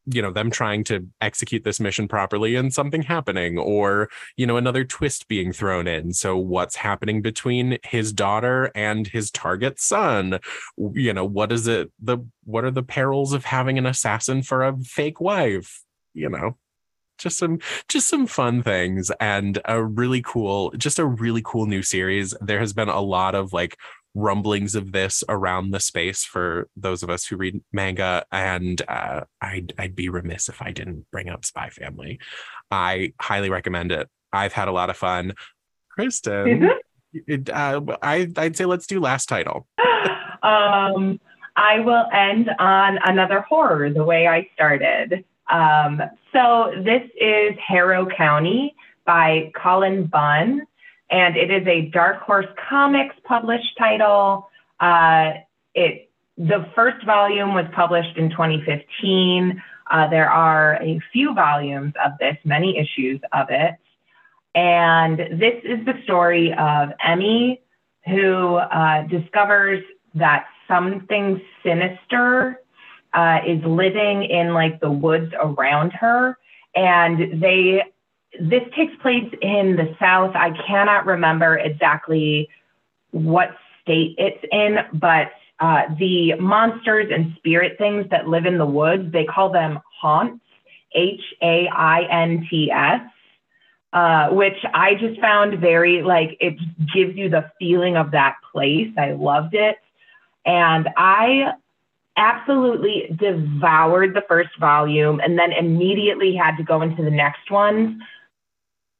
you know them trying to execute this mission properly and something happening or you know another twist being thrown in. So what's happening between his daughter and his target son? You know what is it the what are the perils of having an assassin for a fake wife? You know just some just some fun things and a really cool just a really cool new series. There has been a lot of like rumblings of this around the space for those of us who read manga and uh, I'd, I'd be remiss if i didn't bring up spy family. I highly recommend it. I've had a lot of fun. Kristen mm-hmm. it, uh, I, i'd say let's do last title. Um, i will end on another horror the way i started. Um, so this is harrow county by Cullen Bunn and it is a Dark Horse Comics published title. Uh, it the first volume was published in 2015. Uh, there are a few volumes of this, many issues of it, and this is the story of Emmy, who uh, discovers that something sinister uh, is living in like the woods around her, and they this takes place in the South. I cannot remember exactly what state it's in, but uh, the monsters and spirit things that live in the woods, they call them haunts, H A I N T S, uh, which I just found very like it gives you the feeling of that place. I loved it. And I absolutely devoured the first volume and then immediately had to go into the next ones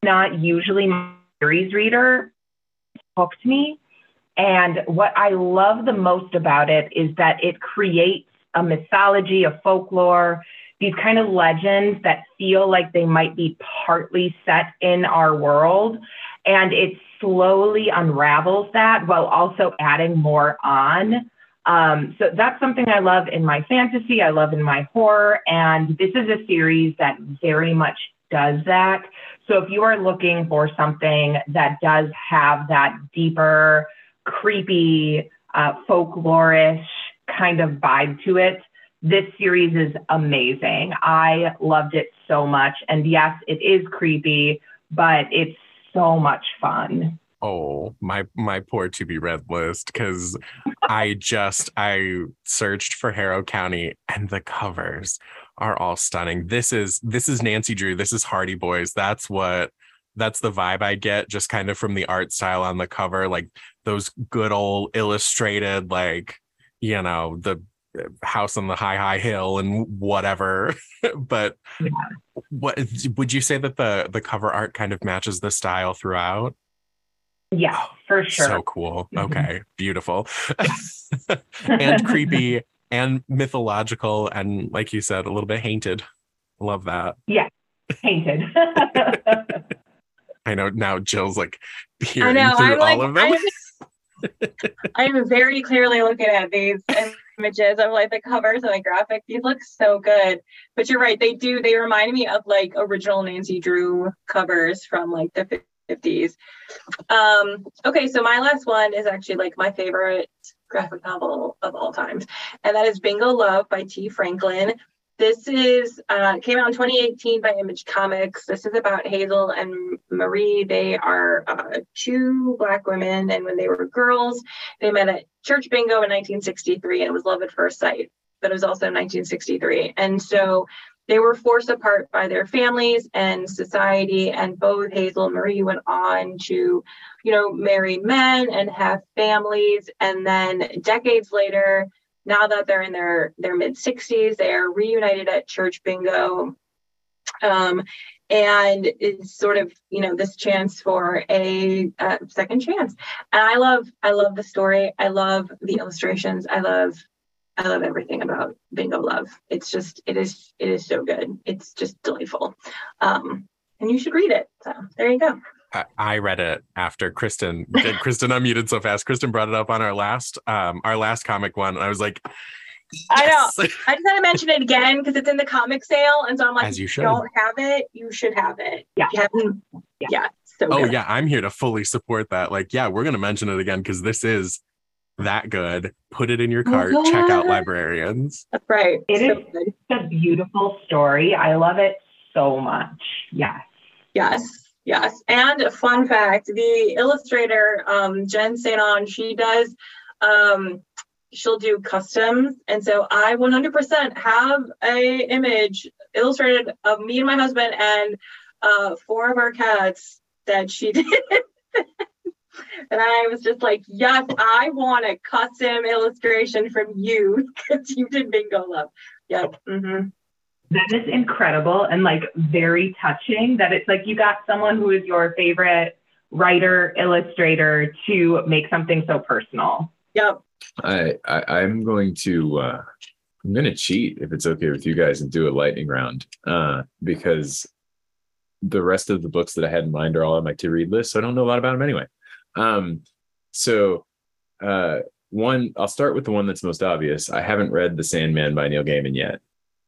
not usually my series reader, hooked me. And what I love the most about it is that it creates a mythology, a folklore, these kind of legends that feel like they might be partly set in our world. And it slowly unravels that while also adding more on. Um, so that's something I love in my fantasy, I love in my horror. And this is a series that very much does that. So if you are looking for something that does have that deeper, creepy, uh, folklorish kind of vibe to it, this series is amazing. I loved it so much. And yes, it is creepy, but it's so much fun. Oh, my my poor to be read list because I just I searched for Harrow County and the covers are all stunning. This is this is Nancy Drew. This is Hardy Boys. That's what that's the vibe I get just kind of from the art style on the cover, like those good old illustrated, like you know the house on the high high hill and whatever but yeah. what would you say that the the cover art kind of matches the style throughout yeah for sure so cool mm-hmm. okay beautiful and creepy and mythological and like you said a little bit haunted love that yeah haunted i know now jill's like peering through I'm all like, of them I'm very clearly looking at these images of like the covers and the graphic. These look so good. But you're right, they do. They remind me of like original Nancy Drew covers from like the 50s. Um, okay, so my last one is actually like my favorite graphic novel of all times, and that is Bingo Love by Tee Franklin. This is uh, came out in 2018 by Image Comics. This is about Hazel and Marie. They are uh, two black women, and when they were girls, they met at church bingo in 1963, and it was love at first sight. But it was also 1963, and so they were forced apart by their families and society. And both Hazel and Marie went on to, you know, marry men and have families. And then decades later, now that they're in their their mid 60s they are reunited at church bingo um, and it's sort of you know this chance for a, a, second chance and i love i love the story i love the illustrations i love i love everything about bingo love it's just it is it is so good it's just delightful um, and you should read it so there you go I read it after Kristen. Kristen unmuted so fast. Kristen brought it up on our last um our last comic one. And I was like, yes. I know. I just had to mention it again because it's in the comic sale, and so I'm like, As you should. don't have it, you should have it. Yeah. yeah. yeah. So oh good. yeah, I'm here to fully support that. Like, yeah, we're gonna mention it again because this is that good. Put it in your cart. Oh, check out librarians. That's right. It so is good. a beautiful story. I love it so much. Yes. Yes. Yes. And a fun fact the illustrator, um, Jen St. she does, um, she'll do customs. And so I 100% have a image illustrated of me and my husband and uh, four of our cats that she did. And I was just like, yes, I want a custom illustration from you because you did bingo love. Yep. Mm-hmm that is incredible and like very touching that it's like you got someone who is your favorite writer illustrator to make something so personal yep i, I am going to uh i'm going to cheat if it's okay with you guys and do a lightning round uh because the rest of the books that i had in mind are all on my to read list so i don't know a lot about them anyway um so uh one i'll start with the one that's most obvious i haven't read the sandman by neil gaiman yet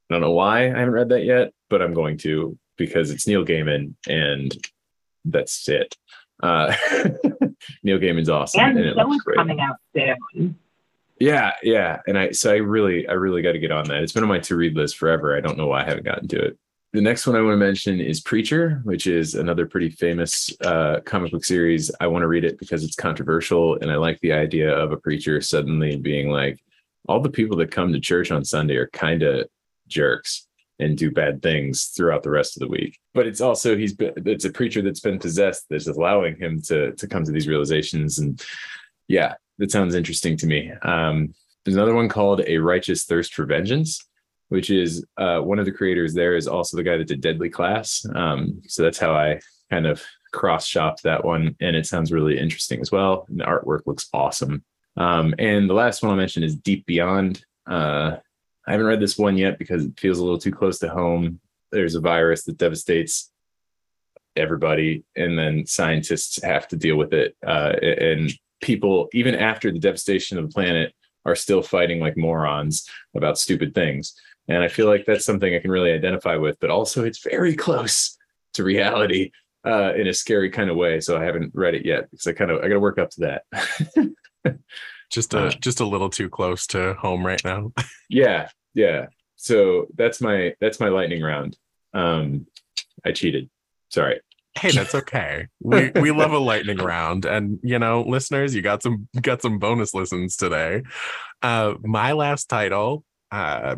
I don't know why I haven't read that yet, but I'm going to because it's Neil Gaiman and that's it. Uh, Neil Gaiman's awesome, and, and it looks great. coming out soon. Yeah, yeah, and I so I really I really got to get on that. It's been on my to read list forever. I don't know why I haven't gotten to it. The next one I want to mention is Preacher, which is another pretty famous uh, comic book series. I want to read it because it's controversial, and I like the idea of a preacher suddenly being like, all the people that come to church on Sunday are kind of jerks and do bad things throughout the rest of the week. But it's also he's been it's a preacher that's been possessed that's allowing him to to come to these realizations. And yeah, that sounds interesting to me. Um, there's another one called A Righteous Thirst for Vengeance, which is uh, one of the creators there is also the guy that did Deadly Class. Um, so that's how I kind of cross shopped that one. And it sounds really interesting as well. And the artwork looks awesome. Um, and the last one I'll mention is Deep Beyond. Uh, I haven't read this one yet because it feels a little too close to home. There's a virus that devastates everybody, and then scientists have to deal with it. Uh, and people, even after the devastation of the planet, are still fighting like morons about stupid things. And I feel like that's something I can really identify with, but also it's very close to reality uh, in a scary kind of way. So I haven't read it yet because I kind of I got to work up to that. just a uh, just a little too close to home right now. yeah, yeah. So that's my that's my lightning round. Um, I cheated. Sorry. Hey, that's okay. we we love a lightning round, and you know, listeners, you got some got some bonus listens today. Uh, my last title. Uh,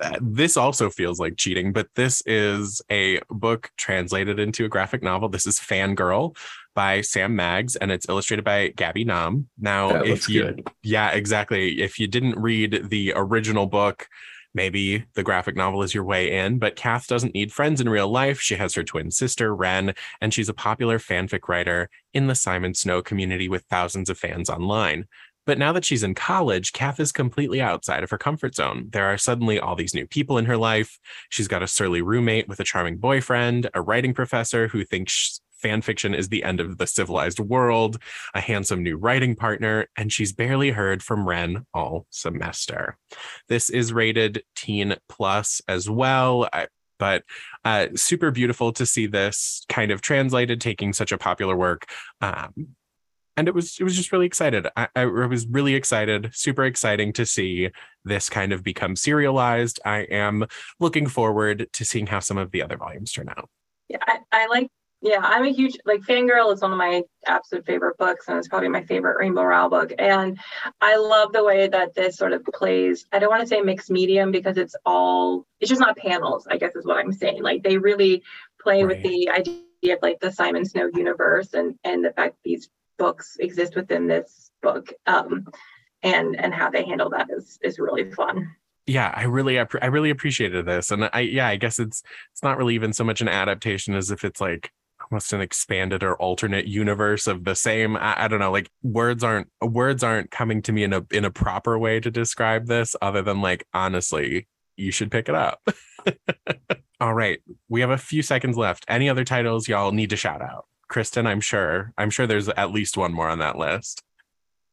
Uh, this also feels like cheating, but this is a book translated into a graphic novel. This is Fangirl by Sam Maggs, and it's illustrated by Gabi Nam. Now, That if you, good. yeah, exactly. If you didn't read the original book, maybe the graphic novel is your way in. But Kath doesn't need friends in real life. She has her twin sister, Wren, and she's a popular fanfic writer in the Simon Snow community with thousands of fans online. But now that she's in college, Kath is completely outside of her comfort zone. There are suddenly all these new people in her life. She's got a surly roommate with a charming boyfriend, a writing professor who thinks fan fiction is the end of the civilized world, a handsome new writing partner, and she's barely heard from Wren all semester. This is rated teen plus as well. I- but uh, super beautiful to see this kind of translated, taking such a popular work um, and it was it was just really excited. I, I was really excited, super exciting to see this kind of become serialized. I am looking forward to seeing how some of the other volumes turn out. Yeah, I, I like. Yeah, I'm a huge like Fangirl is one of my absolute favorite books, and it's probably my favorite Rainbow Rowell book. And I love the way that this sort of plays. I don't want to say mixed medium because it's all. It's just not panels. I guess is what I'm saying. Like they really play with the idea of like the Simon Snow universe and and the fact that these books exist within this book. Um, and and how they handle that is is really fun. Yeah, I really I really appreciated this, and I yeah I guess it's it's not really even so much an adaptation as if it's like almost an expanded or alternate universe of the same I, I don't know like words aren't words aren't coming to me in a in a proper way to describe this other than like honestly you should pick it up all right we have a few seconds left any other titles y'all need to shout out kristen i'm sure i'm sure there's at least one more on that list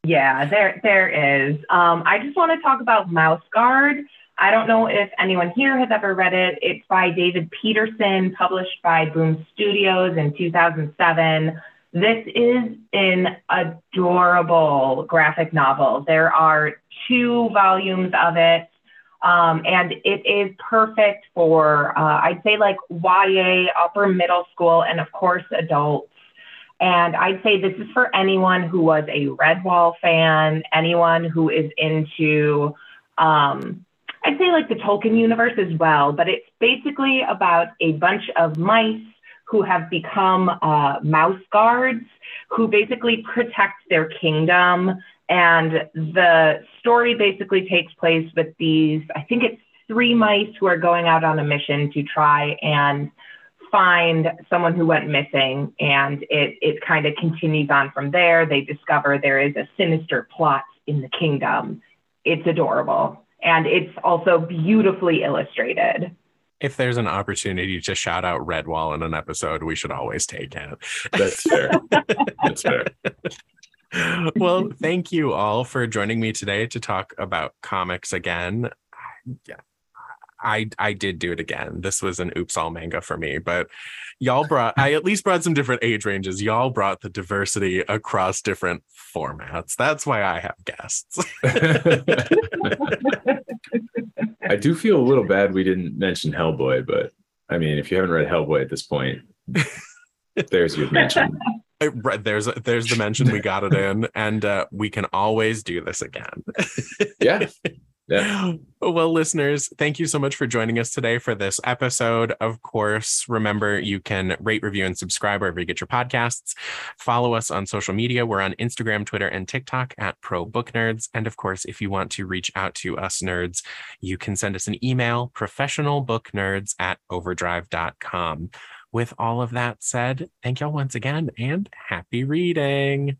Yeah, there there is. Um, I just want to talk about Mouse Guard. I don't know if anyone here has ever read it. It's by David Petersen, published by Boom Studios in 2007. This is an adorable graphic novel. There are two volumes of it, um, and it is perfect for, uh, I'd say, like YA, upper middle school, and of course, adults. And I'd say this is for anyone who was a Redwall fan, anyone who is into, um, I'd say like the Tolkien universe as well. But it's basically about a bunch of mice who have become uh, mouse guards who basically protect their kingdom. And the story basically takes place with these, I think it's three mice who are going out on a mission to try and find someone who went missing and it, it kind of continues on from there. They discover there is a sinister plot in the kingdom. It's adorable. And it's also beautifully illustrated. if there's an opportunity to shout out redwall in an episode we should always take it That's fair. That's fair. well, thank you all for joining me today to talk about comics again. Yeah. I I did do it again. This was an oops all manga for me, but y'all brought I at least brought some different age ranges. Y'all brought the diversity across different formats. That's why I have guests. I do feel a little bad we didn't mention Hellboy, but I mean, if you haven't read Hellboy at this point, there's your mention. Right, There's there's the mention we got it in, and uh, we can always do this again. Yeah. Yeah. Well, listeners, thank you so much for joining us today for this episode. Of course, remember you can rate, review, and subscribe wherever you get your podcasts. Follow us on social media. We're on Instagram, Twitter, and TikTok at Pro Book Nerds. And of course, if you want to reach out to us nerds, you can send us an email, professionalbooknerds at overdrive.com. With all of that said, thank y'all once again and happy reading.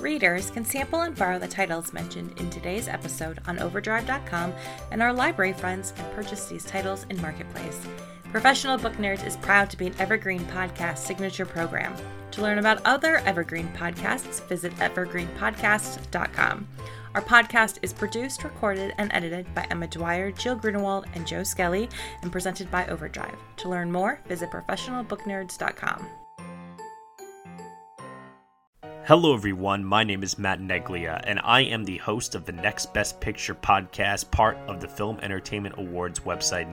Readers can sample and borrow the titles mentioned in today's episode on Overdrive.com, and our library friends can purchase these titles in Marketplace. Professional Book Nerds is proud to be an Evergreen Podcast signature program. To learn about other Evergreen podcasts, visit evergreenpodcast.com. Our podcast is produced, recorded, and edited by Emma Dwyer, Jill Grunewald, and Joe Skelly, and presented by Overdrive. To learn more, visit professionalbooknerds.com. Hello, everyone. My name is Matt Neglia, and I am the host of the Next Best Picture podcast, part of the Film Entertainment Awards website,